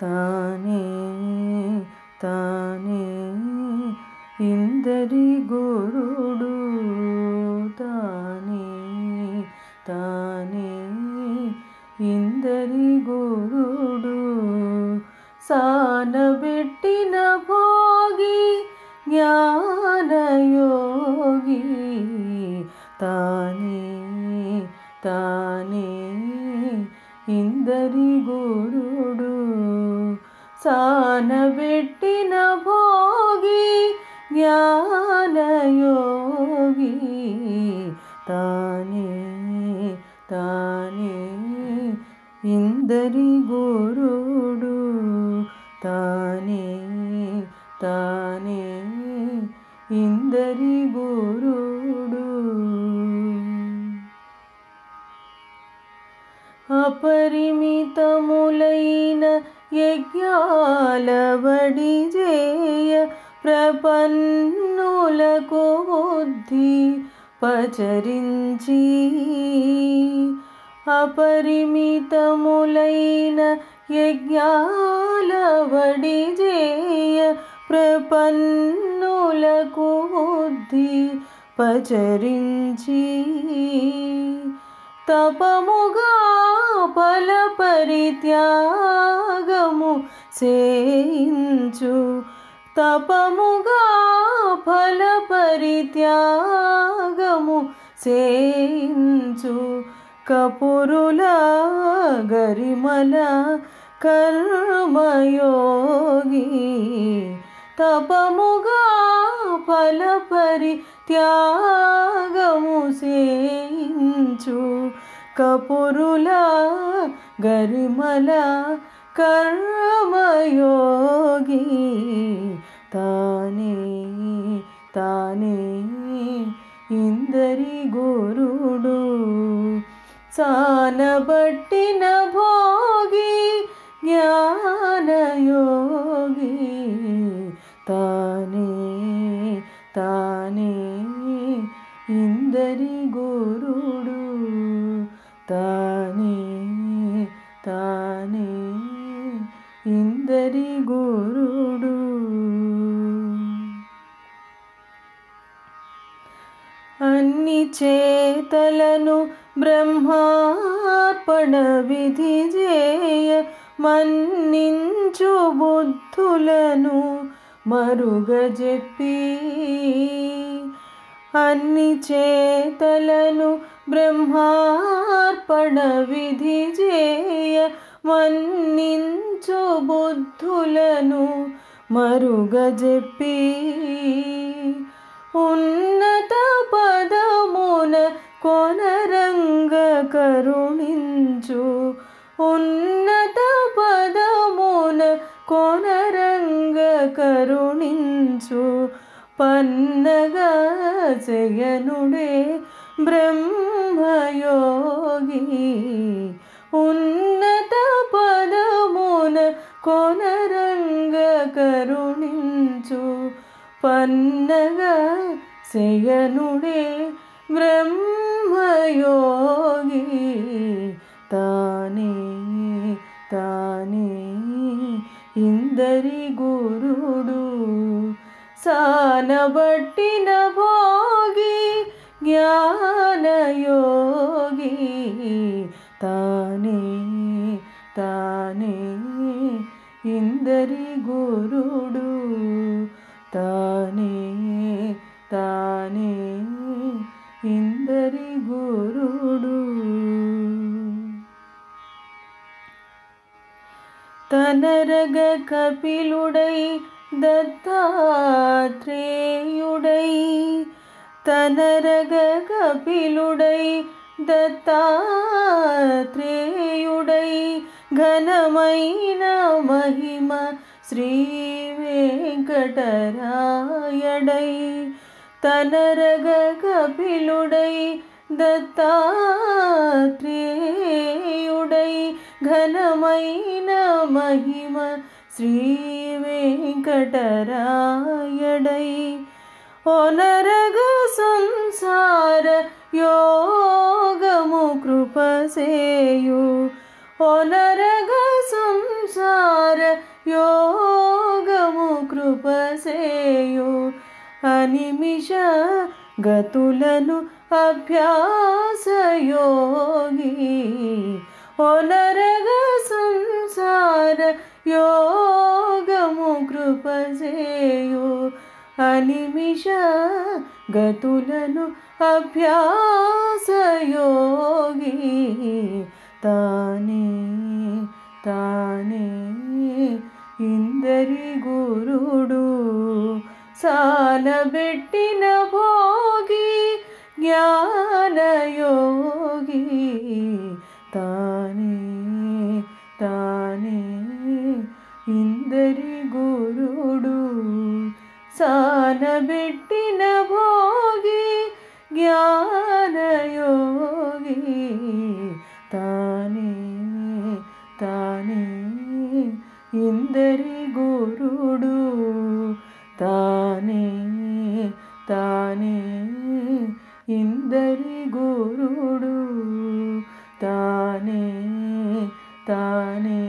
तानी तनि इन्दरी गुरुडो तनि ते इन्दरी गुरुडु सेट्टिनभोगी ज्ञानयोगी ते तानी इन्दरी गुरु स न वेट्टिन भोगी ज्ञानयोगी। ताने तानि इन्दरि गुरुडु ताने तानि इन्दरि गुरुडु యజ్ఞాలబడి జేయ ప్రపన్నులకు బుద్ధి పచరించి అపరిమితములైన యజ్ఞాలబడి జేయ ప్రపన్నులకు బుద్ధి పచరించి తపముగా పాపల పరిత్యాగము సేయించు తపముగా ఫల పరిత్యాగము సేయించు కపురుల గరిమల కర్మయోగి. తపముగా ఫల పరిత్యాగము సేయించు కపురుల గరిమల కర్మయోగి. తానే తానే ఇందరి గురుడు. చానబట్టిన భోగి జ్ఞానయోగి. తానే తానే ఇందరి గురుడు. తానే తానే ఇందరి గురుడు అన్ని చేతలను బ్రహ్మార్పణ విధి చేయ మన్నించు బుద్ధులను మరుగజెప్పి అన్ని చేతలను బ్రహ్మార్పణ విధి చేయ మన్నించు బుద్ధులను మరుగజెప్పి ఉన్నత పదమున కొనరంగ కరుణించు ఉన్నత పదమున కొనరంగ కరుణించు పన్నగా శయనుడే బ్రహ్మ ఉన్నత పదమున కొనరంగ కరుణించు పన్నగా శయనుడే బ్రహ్మయోగి తానే తానే ఇందరి గురుడు సానబట్టిన భోగి జ్ఞానయోగి ജ്ഞാനയോഗി താനേ ತಾನೇ ಇಂದರಿ ಗುರುಡು ತಾನೇ ತಾನೇ ಇಂದರಿ ಗುರುಡು ತನರಗ ಕಪಿಲುಡೈ ದತ್ತಾತ್ರೇಯುಡೈ தனரக கபிலுடை தத்தாத்ரேயுடை கனமைன மகிம ஸ்ரீ வெங்கடராயடை தனரக கபிலுடை தத்தாத்ரேயுடை கனமைன மகிம ஸ்ரீ வெங்கடராயடை ஒனரக यो ಒನರಗ ಸಂಸಾರ गो कृपसे ಅನಿಮಿಷ ಗತುಲನು ಅಭ್ಯಾಸ ಯೋಗಿ ಒನರಗ ಸಂಸಾರ कृपसे यो अनिमिष गतुल नु अभ्यास ी तानि इन्दरी गुरुडू सल भेट्टिनभोगी ज्ञानयोगी तानि तानि इन्दरी गुरुडु सेट् తానే తానే ఇందరి గురుడు. తానే తానే ఇందరి గురుడు. తానే తానే